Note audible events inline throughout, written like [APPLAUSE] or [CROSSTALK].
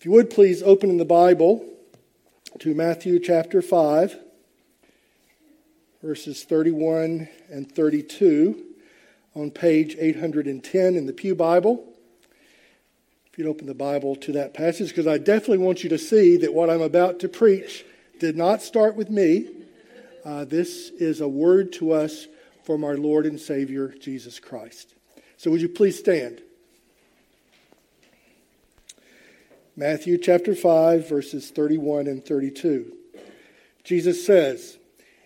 If you would please open in the Bible to Matthew chapter 5, verses 31 and 32 on page 810 in the Pew Bible. If you'd open the Bible to that passage, because I definitely want you to see that what I'm about to preach did not start with me. Uh, this is a word to us from our Lord and Savior, Jesus Christ. So, would you please stand? Matthew chapter 5, verses 31 and 32. Jesus says,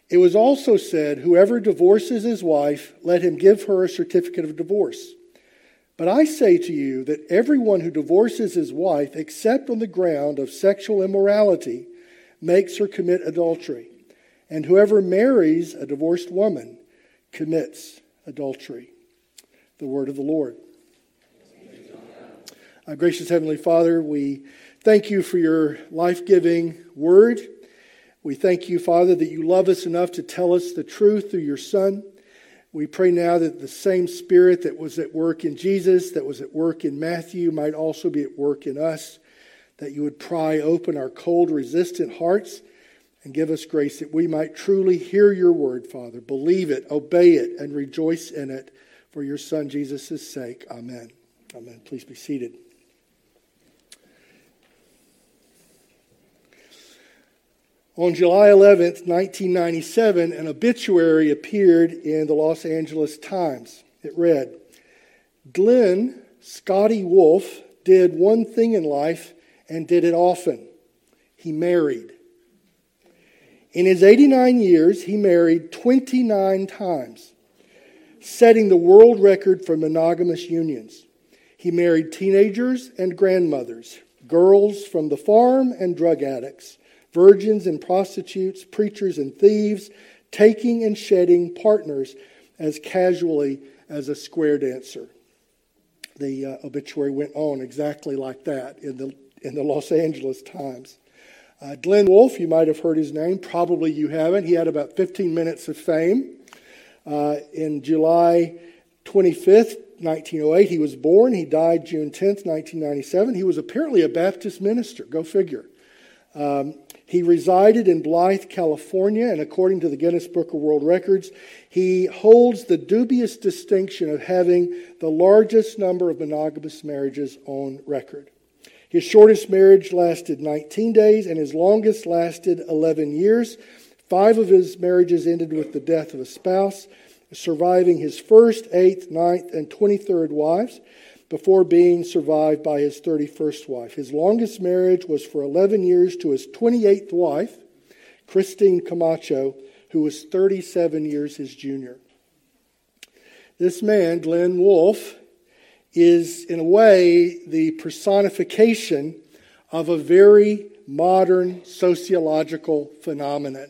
It was also said, Whoever divorces his wife, let him give her a certificate of divorce. But I say to you that everyone who divorces his wife, except on the ground of sexual immorality, makes her commit adultery. And whoever marries a divorced woman commits adultery. The word of the Lord. Our gracious Heavenly Father, we thank you for your life giving word. We thank you, Father, that you love us enough to tell us the truth through your Son. We pray now that the same Spirit that was at work in Jesus, that was at work in Matthew, might also be at work in us, that you would pry open our cold, resistant hearts and give us grace that we might truly hear your word, Father, believe it, obey it, and rejoice in it for your Son Jesus' sake. Amen. Amen. Please be seated. On July 11, 1997, an obituary appeared in the Los Angeles Times. It read Glenn Scotty Wolfe did one thing in life and did it often he married. In his 89 years, he married 29 times, setting the world record for monogamous unions. He married teenagers and grandmothers, girls from the farm and drug addicts virgins and prostitutes, preachers and thieves, taking and shedding partners as casually as a square dancer. The uh, obituary went on exactly like that in the, in the Los Angeles Times. Uh, Glenn Wolfe, you might have heard his name, probably you haven't. He had about 15 minutes of fame. Uh, in July 25th, 1908, he was born. He died June 10th, 1997. He was apparently a Baptist minister, go figure. Um, he resided in Blythe, California, and according to the Guinness Book of World Records, he holds the dubious distinction of having the largest number of monogamous marriages on record. His shortest marriage lasted 19 days, and his longest lasted 11 years. Five of his marriages ended with the death of a spouse, surviving his first, eighth, ninth, and 23rd wives before being survived by his 31st wife. His longest marriage was for 11 years to his 28th wife, Christine Camacho, who was 37 years his junior. This man, Glenn Wolfe, is in a way the personification of a very modern sociological phenomenon.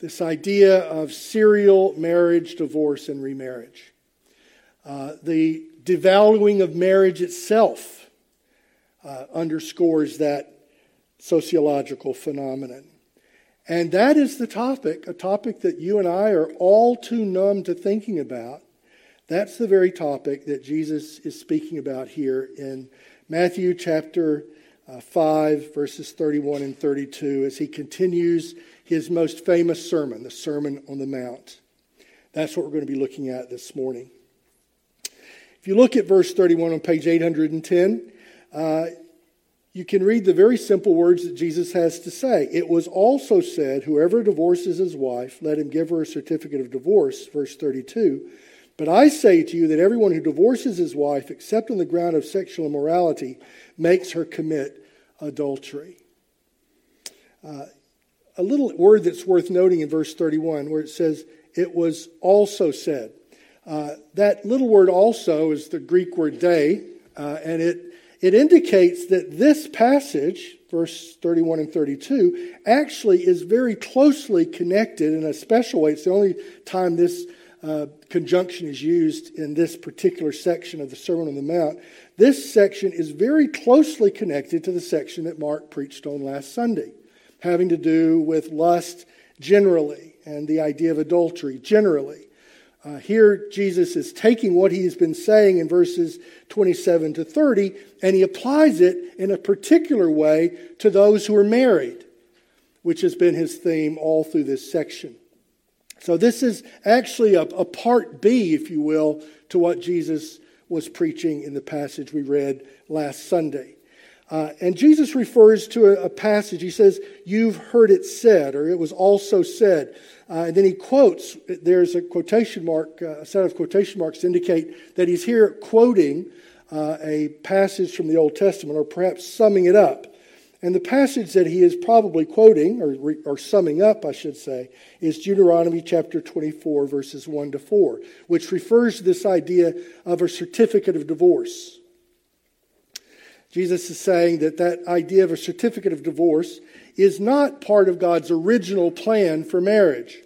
This idea of serial marriage, divorce, and remarriage. Uh, the devaluing of marriage itself uh, underscores that sociological phenomenon. And that is the topic, a topic that you and I are all too numb to thinking about. That's the very topic that Jesus is speaking about here in Matthew chapter uh, 5, verses 31 and 32, as he continues his most famous sermon, the Sermon on the Mount. That's what we're going to be looking at this morning. If you look at verse 31 on page 810, uh, you can read the very simple words that Jesus has to say. It was also said, Whoever divorces his wife, let him give her a certificate of divorce, verse 32. But I say to you that everyone who divorces his wife, except on the ground of sexual immorality, makes her commit adultery. Uh, a little word that's worth noting in verse 31, where it says, It was also said. Uh, that little word also is the Greek word day, uh, and it, it indicates that this passage, verse 31 and 32, actually is very closely connected in a special way. It's the only time this uh, conjunction is used in this particular section of the Sermon on the Mount. This section is very closely connected to the section that Mark preached on last Sunday, having to do with lust generally and the idea of adultery generally. Uh, here, Jesus is taking what he's been saying in verses 27 to 30, and he applies it in a particular way to those who are married, which has been his theme all through this section. So, this is actually a, a part B, if you will, to what Jesus was preaching in the passage we read last Sunday. Uh, and Jesus refers to a, a, passage. He says, You've heard it said, or it was also said. Uh, and then he quotes, there's a quotation mark, uh, a set of quotation marks to indicate that he's here quoting uh, a passage from the Old Testament, or perhaps summing it up. And the passage that he is probably quoting, or, or summing up, I should say, is Deuteronomy chapter 24, verses 1 to 4, which refers to this idea of a certificate of divorce. Jesus is saying that that idea of a certificate of divorce is not part of God's original plan for marriage.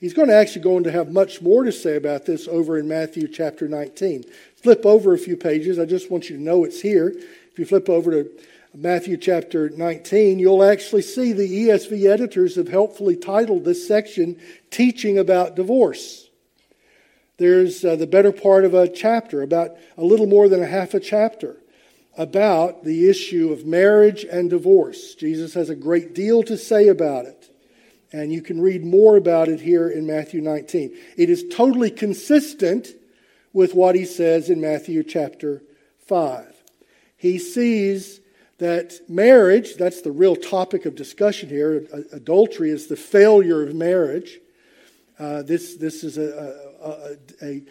He's going to actually go on to have much more to say about this over in Matthew chapter 19. Flip over a few pages. I just want you to know it's here. If you flip over to Matthew chapter 19, you'll actually see the ESV editors have helpfully titled this section Teaching About Divorce. There's uh, the better part of a chapter, about a little more than a half a chapter about the issue of marriage and divorce. Jesus has a great deal to say about it. And you can read more about it here in Matthew 19. It is totally consistent with what he says in Matthew chapter 5. He sees that marriage, that's the real topic of discussion here, adultery is the failure of marriage. Uh, this, this is a, a, a,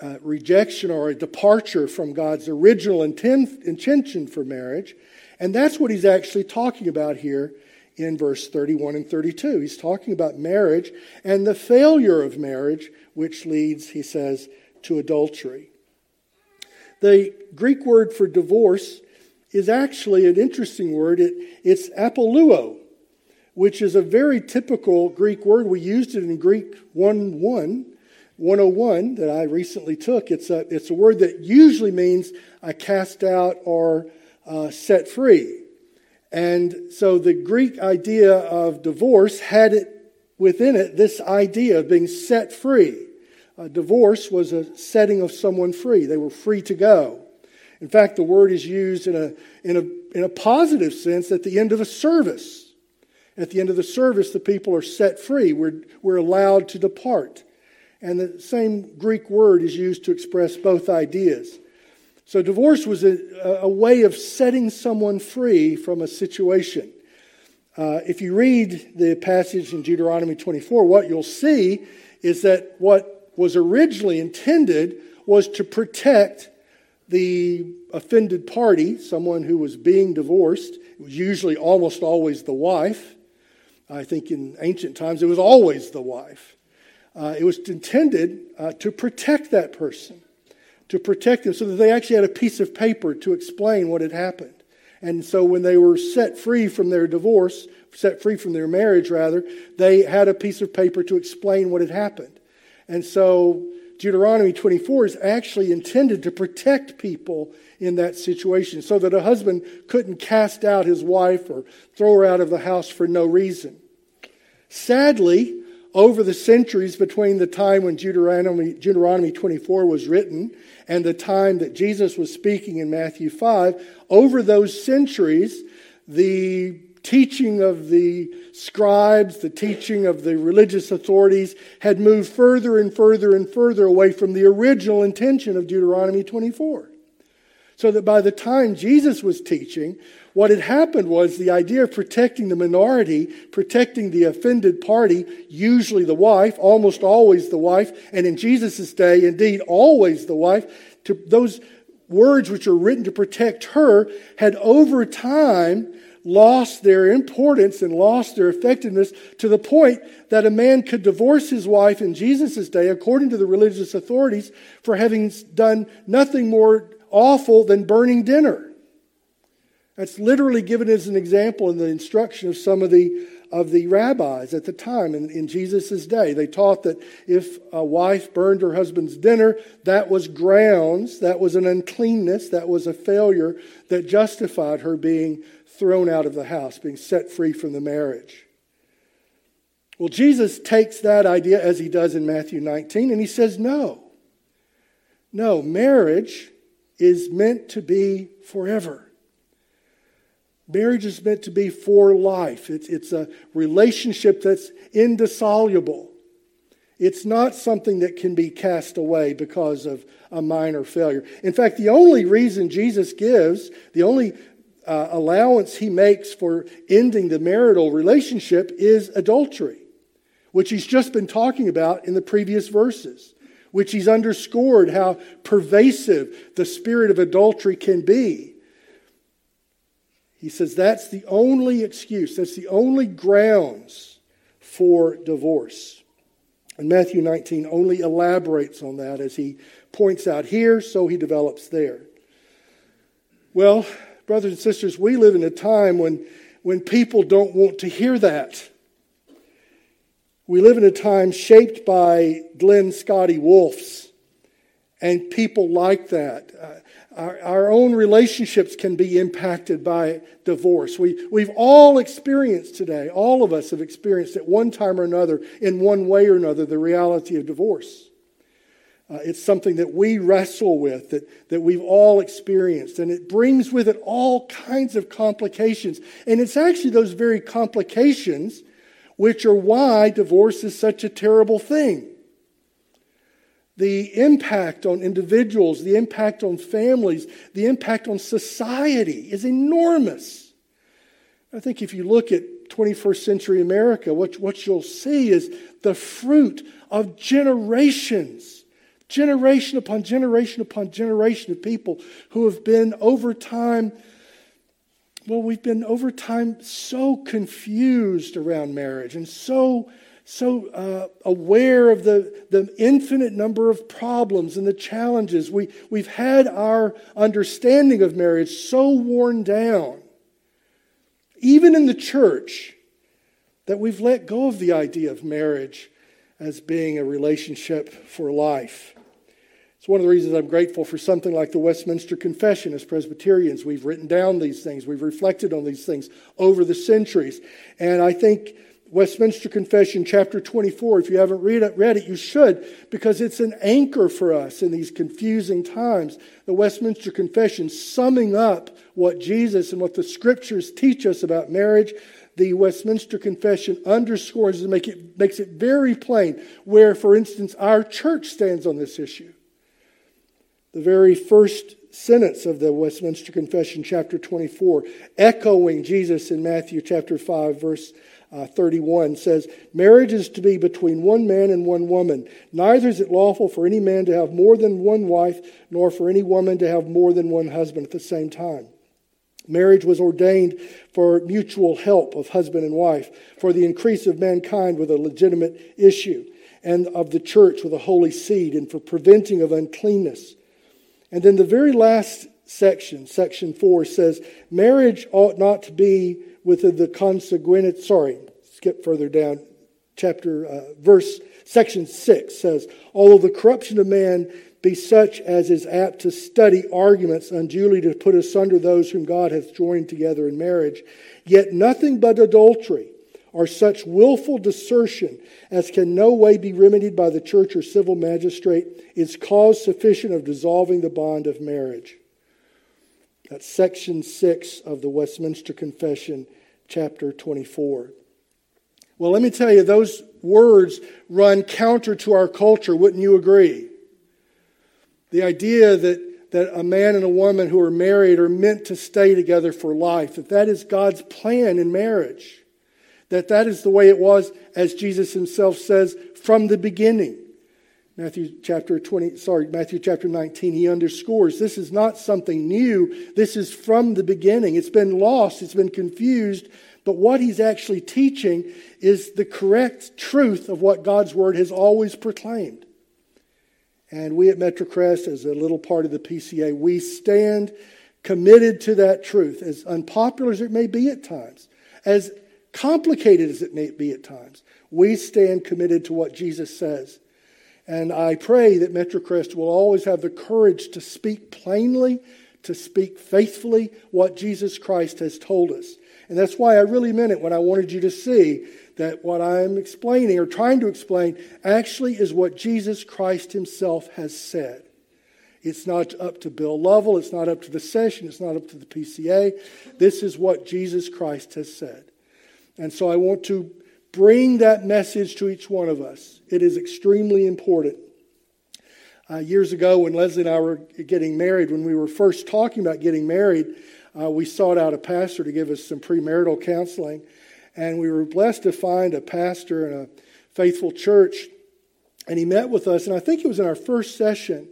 uh, rejection or a departure from God's original intent, intention for marriage. And that's what he's actually talking about here in verse 31 and 32. He's talking about marriage and the failure of marriage, which leads, he says, to adultery. The Greek word for divorce is actually an interesting word. It, it's apoluo, which is a very typical Greek word. We used it in Greek 1 1 101 that I recently took. It's a, it's a word that usually means a cast out or uh, set free. And so the Greek idea of divorce had it within it this idea of being set free. Divorce was a setting of someone free. They were free to go. In fact, the word is used in a, in a, in a positive sense at the end of a service. At the end of the service, the people are set free. We're, we're allowed to depart. And the same Greek word is used to express both ideas. So, divorce was a, a way of setting someone free from a situation. Uh, if you read the passage in Deuteronomy 24, what you'll see is that what was originally intended was to protect the offended party, someone who was being divorced. It was usually almost always the wife. I think in ancient times it was always the wife. Uh, it was intended uh, to protect that person, to protect them so that they actually had a piece of paper to explain what had happened. And so when they were set free from their divorce, set free from their marriage, rather, they had a piece of paper to explain what had happened. And so Deuteronomy 24 is actually intended to protect people in that situation so that a husband couldn't cast out his wife or throw her out of the house for no reason. Sadly, over the centuries between the time when Deuteronomy, Deuteronomy 24 was written and the time that Jesus was speaking in Matthew 5, over those centuries, the teaching of the scribes, the teaching of the religious authorities had moved further and further and further away from the original intention of Deuteronomy 24. So that by the time Jesus was teaching, what had happened was the idea of protecting the minority, protecting the offended party, usually the wife, almost always the wife, and in Jesus' day, indeed, always the wife, to those words which are written to protect her had over time lost their importance and lost their effectiveness to the point that a man could divorce his wife in Jesus' day, according to the religious authorities, for having done nothing more awful than burning dinner. That's literally given as an example in the instruction of some of the, of the rabbis at the time in, in Jesus' day. They taught that if a wife burned her husband's dinner, that was grounds, that was an uncleanness, that was a failure that justified her being thrown out of the house, being set free from the marriage. Well, Jesus takes that idea as he does in Matthew 19 and he says, no. No, marriage is meant to be forever. Marriage is meant to be for life. It's, it's a relationship that's indissoluble. It's not something that can be cast away because of a minor failure. In fact, the only reason Jesus gives, the only uh, allowance he makes for ending the marital relationship is adultery, which he's just been talking about in the previous verses, which he's underscored how pervasive the spirit of adultery can be. He says that's the only excuse, that's the only grounds for divorce. And Matthew 19 only elaborates on that as he points out here, so he develops there. Well, brothers and sisters, we live in a time when, when people don't want to hear that. We live in a time shaped by Glenn Scotty Wolfes and people like that. Uh, our, our own relationships can be impacted by divorce. We, we've all experienced today, all of us have experienced at one time or another, in one way or another, the reality of divorce. Uh, it's something that we wrestle with, that, that we've all experienced, and it brings with it all kinds of complications. And it's actually those very complications which are why divorce is such a terrible thing the impact on individuals, the impact on families, the impact on society is enormous. I think if you look at 21st century America, what, what you'll see is the fruit of generations, generation upon generation upon generation of people who have been over time, well, we've been over time so confused around marriage and so so uh, aware of the, the infinite number of problems and the challenges. We, we've had our understanding of marriage so worn down, even in the church, that we've let go of the idea of marriage as being a relationship for life. It's one of the reasons I'm grateful for something like the Westminster Confession as Presbyterians. We've written down these things, we've reflected on these things over the centuries. And I think Westminster Confession, chapter 24. If you haven't read it, read it, you should, because it's an anchor for us in these confusing times. The Westminster Confession summing up what Jesus and what the scriptures teach us about marriage. The Westminster Confession underscores and make it, makes it very plain where, for instance, our church stands on this issue. The very first sentence of the Westminster Confession, chapter 24, echoing Jesus in Matthew chapter 5, verse uh, 31 says, Marriage is to be between one man and one woman. Neither is it lawful for any man to have more than one wife, nor for any woman to have more than one husband at the same time. Marriage was ordained for mutual help of husband and wife, for the increase of mankind with a legitimate issue, and of the church with a holy seed, and for preventing of uncleanness. And then the very last section, section 4, says, Marriage ought not to be with the consanguinity, sorry, skip further down, chapter, uh, verse, section 6 says, Although the corruption of man be such as is apt to study arguments unduly to put asunder those whom God hath joined together in marriage, yet nothing but adultery or such willful desertion as can no way be remedied by the church or civil magistrate is cause sufficient of dissolving the bond of marriage. That's section 6 of the Westminster Confession chapter 24. Well, let me tell you, those words run counter to our culture. Wouldn't you agree? The idea that, that a man and a woman who are married are meant to stay together for life, that that is God's plan in marriage, that that is the way it was, as Jesus himself says, from the beginning. Matthew chapter 20, sorry, Matthew chapter 19, he underscores this is not something new. This is from the beginning. It's been lost, it's been confused, but what he's actually teaching is the correct truth of what God's word has always proclaimed. And we at Metrocrest, as a little part of the PCA, we stand committed to that truth, as unpopular as it may be at times, as complicated as it may be at times. We stand committed to what Jesus says. And I pray that Metrocrest will always have the courage to speak plainly, to speak faithfully what Jesus Christ has told us. And that's why I really meant it when I wanted you to see that what I'm explaining or trying to explain actually is what Jesus Christ himself has said. It's not up to Bill Lovell, it's not up to the session, it's not up to the PCA. This is what Jesus Christ has said. And so I want to bring that message to each one of us. It is extremely important. Uh, years ago, when Leslie and I were getting married, when we were first talking about getting married, uh, we sought out a pastor to give us some premarital counseling. And we were blessed to find a pastor in a faithful church. And he met with us, and I think it was in our first session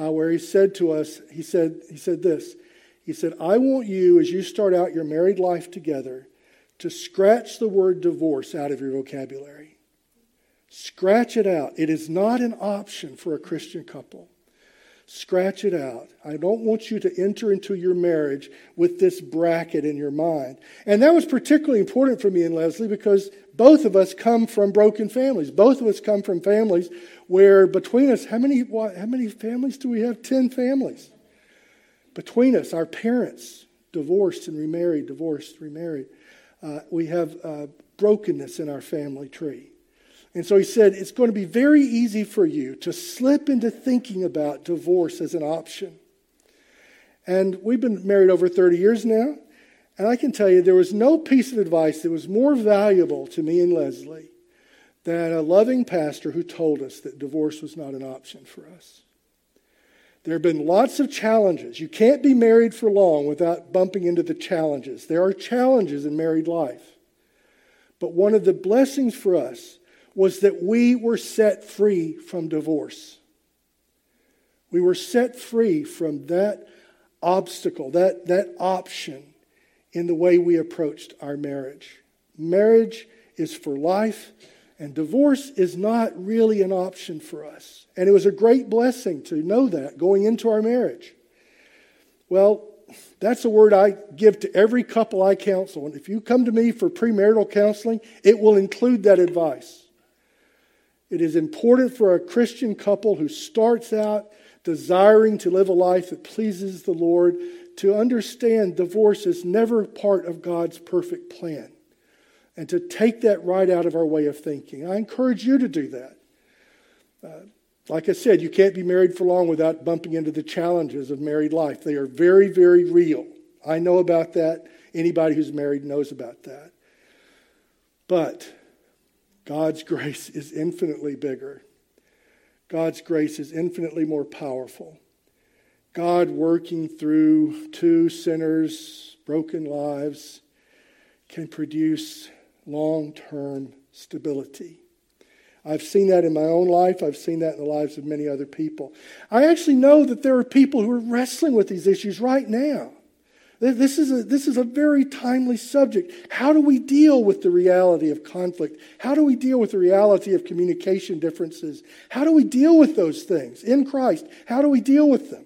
uh, where he said to us, he said, he said this. He said, I want you, as you start out your married life together, to scratch the word divorce out of your vocabulary. Scratch it out. It is not an option for a Christian couple. Scratch it out. I don't want you to enter into your marriage with this bracket in your mind. And that was particularly important for me and Leslie because both of us come from broken families. Both of us come from families where between us, how many, how many families do we have? Ten families. Between us, our parents divorced and remarried, divorced, remarried. Uh, we have uh, brokenness in our family tree. And so he said, it's going to be very easy for you to slip into thinking about divorce as an option. And we've been married over 30 years now. And I can tell you, there was no piece of advice that was more valuable to me and Leslie than a loving pastor who told us that divorce was not an option for us. There have been lots of challenges. You can't be married for long without bumping into the challenges. There are challenges in married life. But one of the blessings for us was that we were set free from divorce. We were set free from that obstacle, that, that option in the way we approached our marriage. Marriage is for life, and divorce is not really an option for us. And it was a great blessing to know that going into our marriage. Well, that's a word I give to every couple I counsel. And if you come to me for premarital counseling, it will include that advice. It is important for a Christian couple who starts out desiring to live a life that pleases the Lord to understand divorce is never part of God's perfect plan and to take that right out of our way of thinking. I encourage you to do that. Uh, like I said, you can't be married for long without bumping into the challenges of married life. They are very, very real. I know about that. Anybody who's married knows about that. But God's grace [LAUGHS] is infinitely bigger. God's grace is infinitely more powerful. God working through two sinners, broken lives, can produce long term stability. I've seen that in my own life. I've seen that in the lives of many other people. I actually know that there are people who are wrestling with these issues right now. This is, a, this is a very timely subject. How do we deal with the reality of conflict? How do we deal with the reality of communication differences? How do we deal with those things in Christ? How do we deal with them?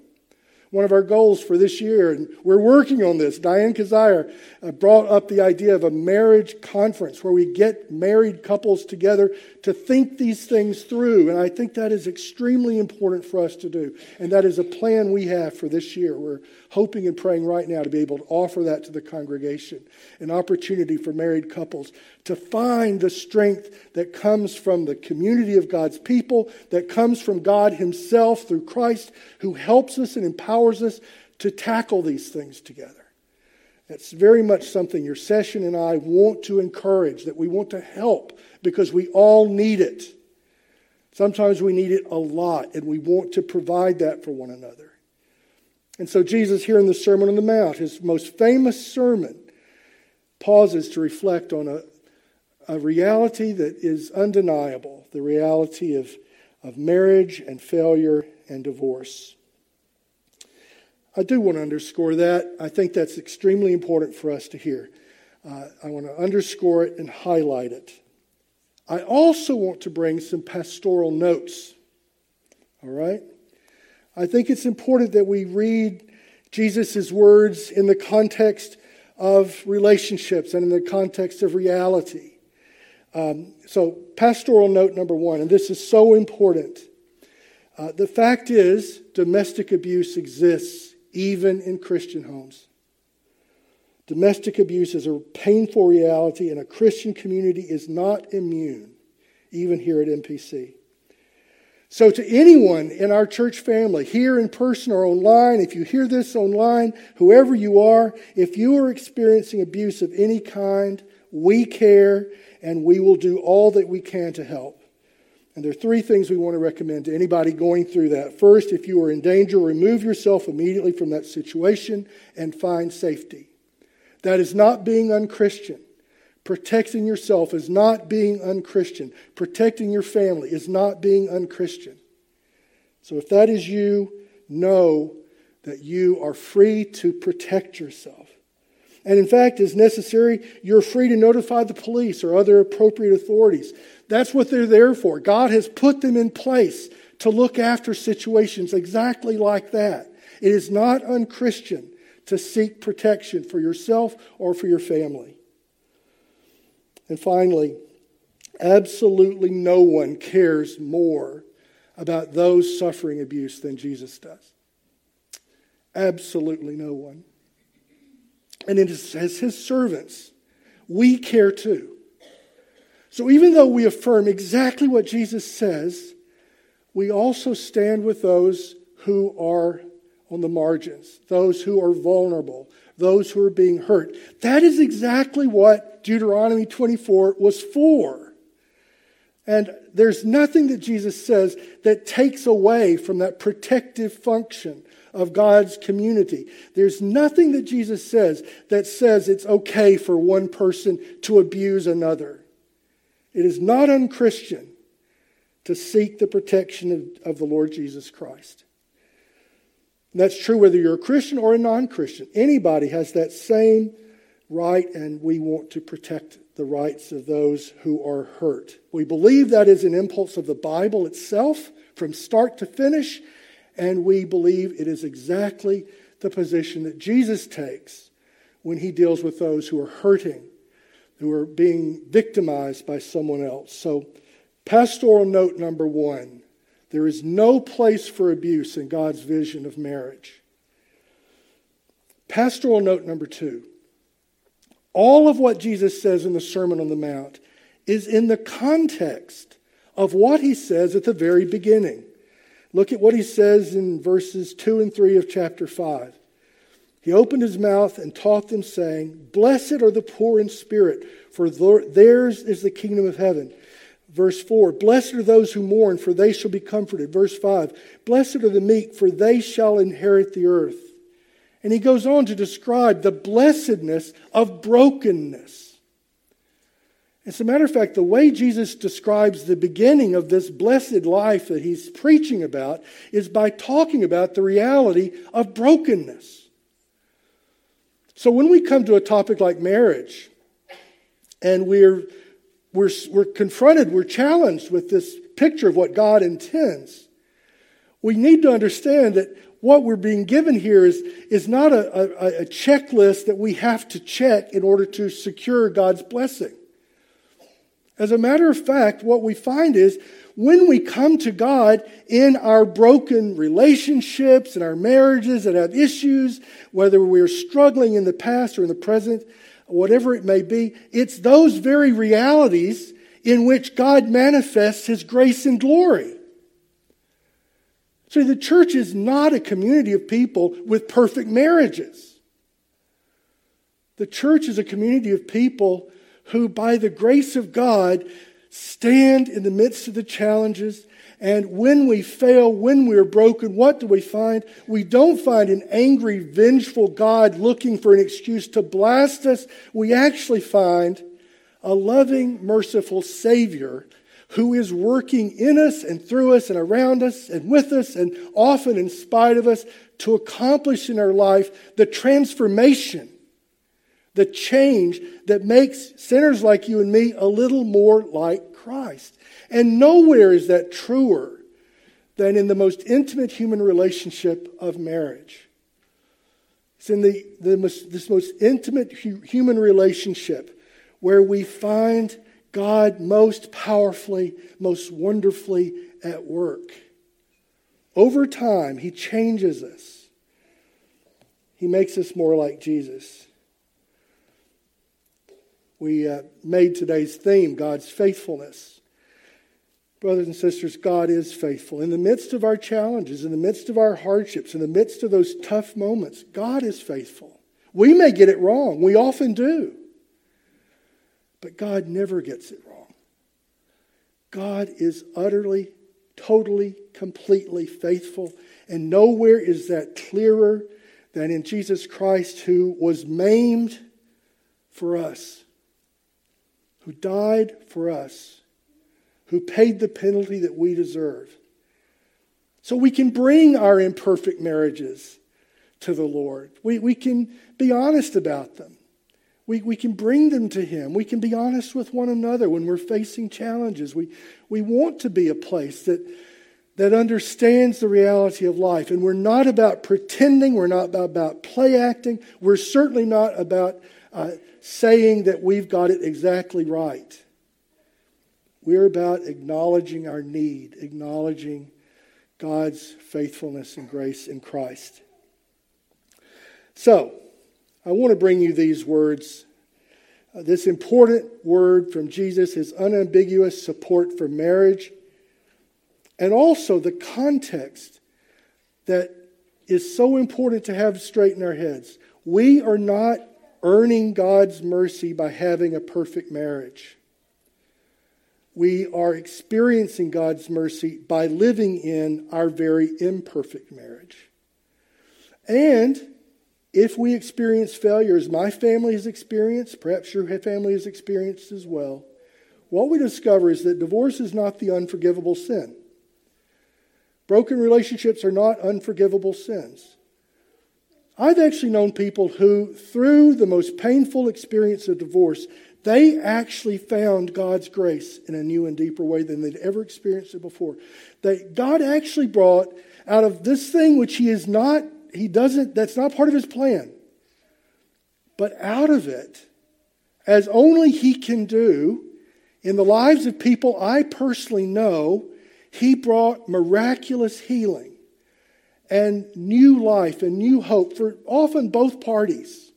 One of our goals for this year, and we're working on this. Diane Kazire uh, brought up the idea of a marriage conference where we get married couples together to think these things through. And I think that is extremely important for us to do. And that is a plan we have for this year. We're hoping and praying right now to be able to offer that to the congregation an opportunity for married couples to find the strength that comes from the community of God's people, that comes from God Himself through Christ, who helps us and empowers us to tackle these things together. That's very much something your session and I want to encourage, that we want to help because we all need it. Sometimes we need it a lot, and we want to provide that for one another. And so, Jesus, here in the Sermon on the Mount, his most famous sermon, pauses to reflect on a, a reality that is undeniable the reality of, of marriage and failure and divorce. I do want to underscore that. I think that's extremely important for us to hear. Uh, I want to underscore it and highlight it. I also want to bring some pastoral notes. All right? I think it's important that we read Jesus' words in the context of relationships and in the context of reality. Um, so, pastoral note number one, and this is so important. Uh, the fact is, domestic abuse exists even in Christian homes. Domestic abuse is a painful reality, and a Christian community is not immune, even here at MPC. So, to anyone in our church family, here in person or online, if you hear this online, whoever you are, if you are experiencing abuse of any kind, we care and we will do all that we can to help. And there are three things we want to recommend to anybody going through that. First, if you are in danger, remove yourself immediately from that situation and find safety. That is not being unchristian. Protecting yourself is not being unchristian. Protecting your family is not being unchristian. So if that is you, know that you are free to protect yourself. And in fact, as necessary, you're free to notify the police or other appropriate authorities. That's what they're there for. God has put them in place to look after situations exactly like that. It is not unchristian to seek protection for yourself or for your family. And finally, absolutely no one cares more about those suffering abuse than Jesus does. Absolutely no one. And as his servants, we care too. So even though we affirm exactly what Jesus says, we also stand with those who are on the margins, those who are vulnerable, those who are being hurt. That is exactly what Deuteronomy 24 was for. And there's nothing that Jesus says that takes away from that protective function of God's community. There's nothing that Jesus says that says it's okay for one person to abuse another. It is not unchristian to seek the protection of, of the Lord Jesus Christ. And that's true whether you're a Christian or a non Christian. Anybody has that same right, and we want to protect the rights of those who are hurt. We believe that is an impulse of the Bible itself from start to finish, and we believe it is exactly the position that Jesus takes when he deals with those who are hurting, who are being victimized by someone else. So, pastoral note number one there is no place for abuse in God's vision of marriage. Pastoral note number two all of what Jesus says in the Sermon on the Mount is in the context of what he says at the very beginning. Look at what he says in verses 2 and 3 of chapter 5. He opened his mouth and taught them, saying, Blessed are the poor in spirit, for theirs is the kingdom of heaven. Verse 4 Blessed are those who mourn, for they shall be comforted. Verse 5 Blessed are the meek, for they shall inherit the earth. And he goes on to describe the blessedness of brokenness. As a matter of fact, the way Jesus describes the beginning of this blessed life that he's preaching about is by talking about the reality of brokenness. So when we come to a topic like marriage, and we're we're, we're confronted, we're challenged with this picture of what God intends. We need to understand that what we're being given here is, is not a, a, a checklist that we have to check in order to secure God's blessing. As a matter of fact, what we find is when we come to God in our broken relationships and our marriages that have issues, whether we're struggling in the past or in the present, whatever it may be, it's those very realities in which God manifests his grace and glory. So the church is not a community of people with perfect marriages. The church is a community of people who, by the grace of God, stand in the midst of the challenges and when we fail, when we're broken, what do we find? We don't find an angry, vengeful God looking for an excuse to blast us. We actually find a loving, merciful Savior who is working in us and through us and around us and with us and often in spite of us to accomplish in our life the transformation, the change that makes sinners like you and me a little more like Christ. And nowhere is that truer than in the most intimate human relationship of marriage. It's in the, the most, this most intimate hu- human relationship where we find God most powerfully, most wonderfully at work. Over time, He changes us. He makes us more like Jesus. we uh, made today's theme God's faithfulness. Brothers and sisters, God is faithful. In the midst of our challenges, in the midst of our hardships, in the midst of those tough moments, God is faithful. We may get it wrong. We often do. But God never gets it wrong. God is utterly, totally, completely faithful. And nowhere is that clearer than in Jesus Christ, who was maimed for us, who died for us who paid the penalty that we deserve. So we can bring our imperfect marriages to the Lord. We, we can be honest about them. We, we can bring them to Him. We can be honest with one another when we're facing challenges. We, we want to be a place that, that understands the reality of life. And we're not about pretending, we're not about, play acting, we're certainly not about uh, saying that we've got it exactly right. We're about acknowledging our need, acknowledging God's faithfulness and grace in Christ. So, I want to bring you these words. Uh, this important word from Jesus, his unambiguous support for marriage, and also the context that is so important to have straight in our heads. We are not earning God's mercy by having a perfect marriage we are experiencing God's mercy by living in our very imperfect marriage. And if we experience failures, my family has experienced, perhaps your family has experienced as well, what we discover is that divorce is not the unforgivable sin. Broken relationships are not unforgivable sins. I've actually known people who, through the most painful experience of divorce, they actually found God's grace in a new and deeper way than they'd ever experienced it before. That God actually brought out of this thing which He is not, He doesn't, that's not part of His plan. But out of it, as only He can do, in the lives of people I personally know, He brought miraculous healing and new life and new hope for often both parties.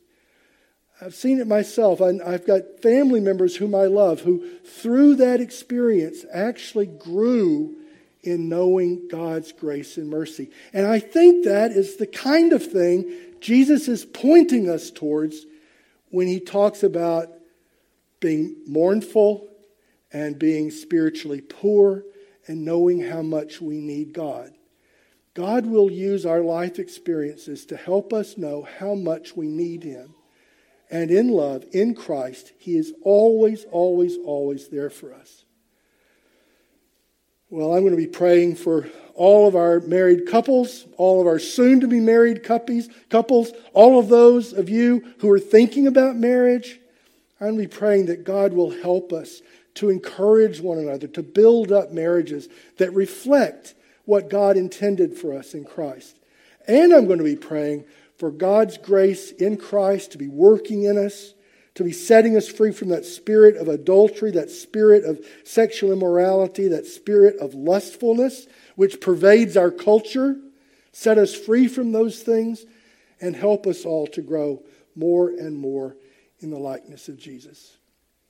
I've seen it myself. I've got family members whom I love who, through that experience, actually grew in knowing God's grace and mercy. And I think that is the kind of thing Jesus is pointing us towards when he talks about being mournful and being spiritually poor and knowing how much we need God. God will use our life experiences to help us know how much we need Him and in love, in Christ, He is always, always, always there for us. Well, I'm going to be praying for all of our married couples, all of our soon to be married couples, all of those of you who are thinking about marriage. I'm going to be praying that God will help us to encourage one another, to build up marriages that reflect what God intended for us in Christ. And I'm going to be praying for God's grace in Christ to be working in us, to be setting us free from that spirit of adultery, that spirit of sexual immorality, that spirit of lustfulness, which pervades our culture. Set us free from those things and help us all to grow more and more in the likeness of Jesus.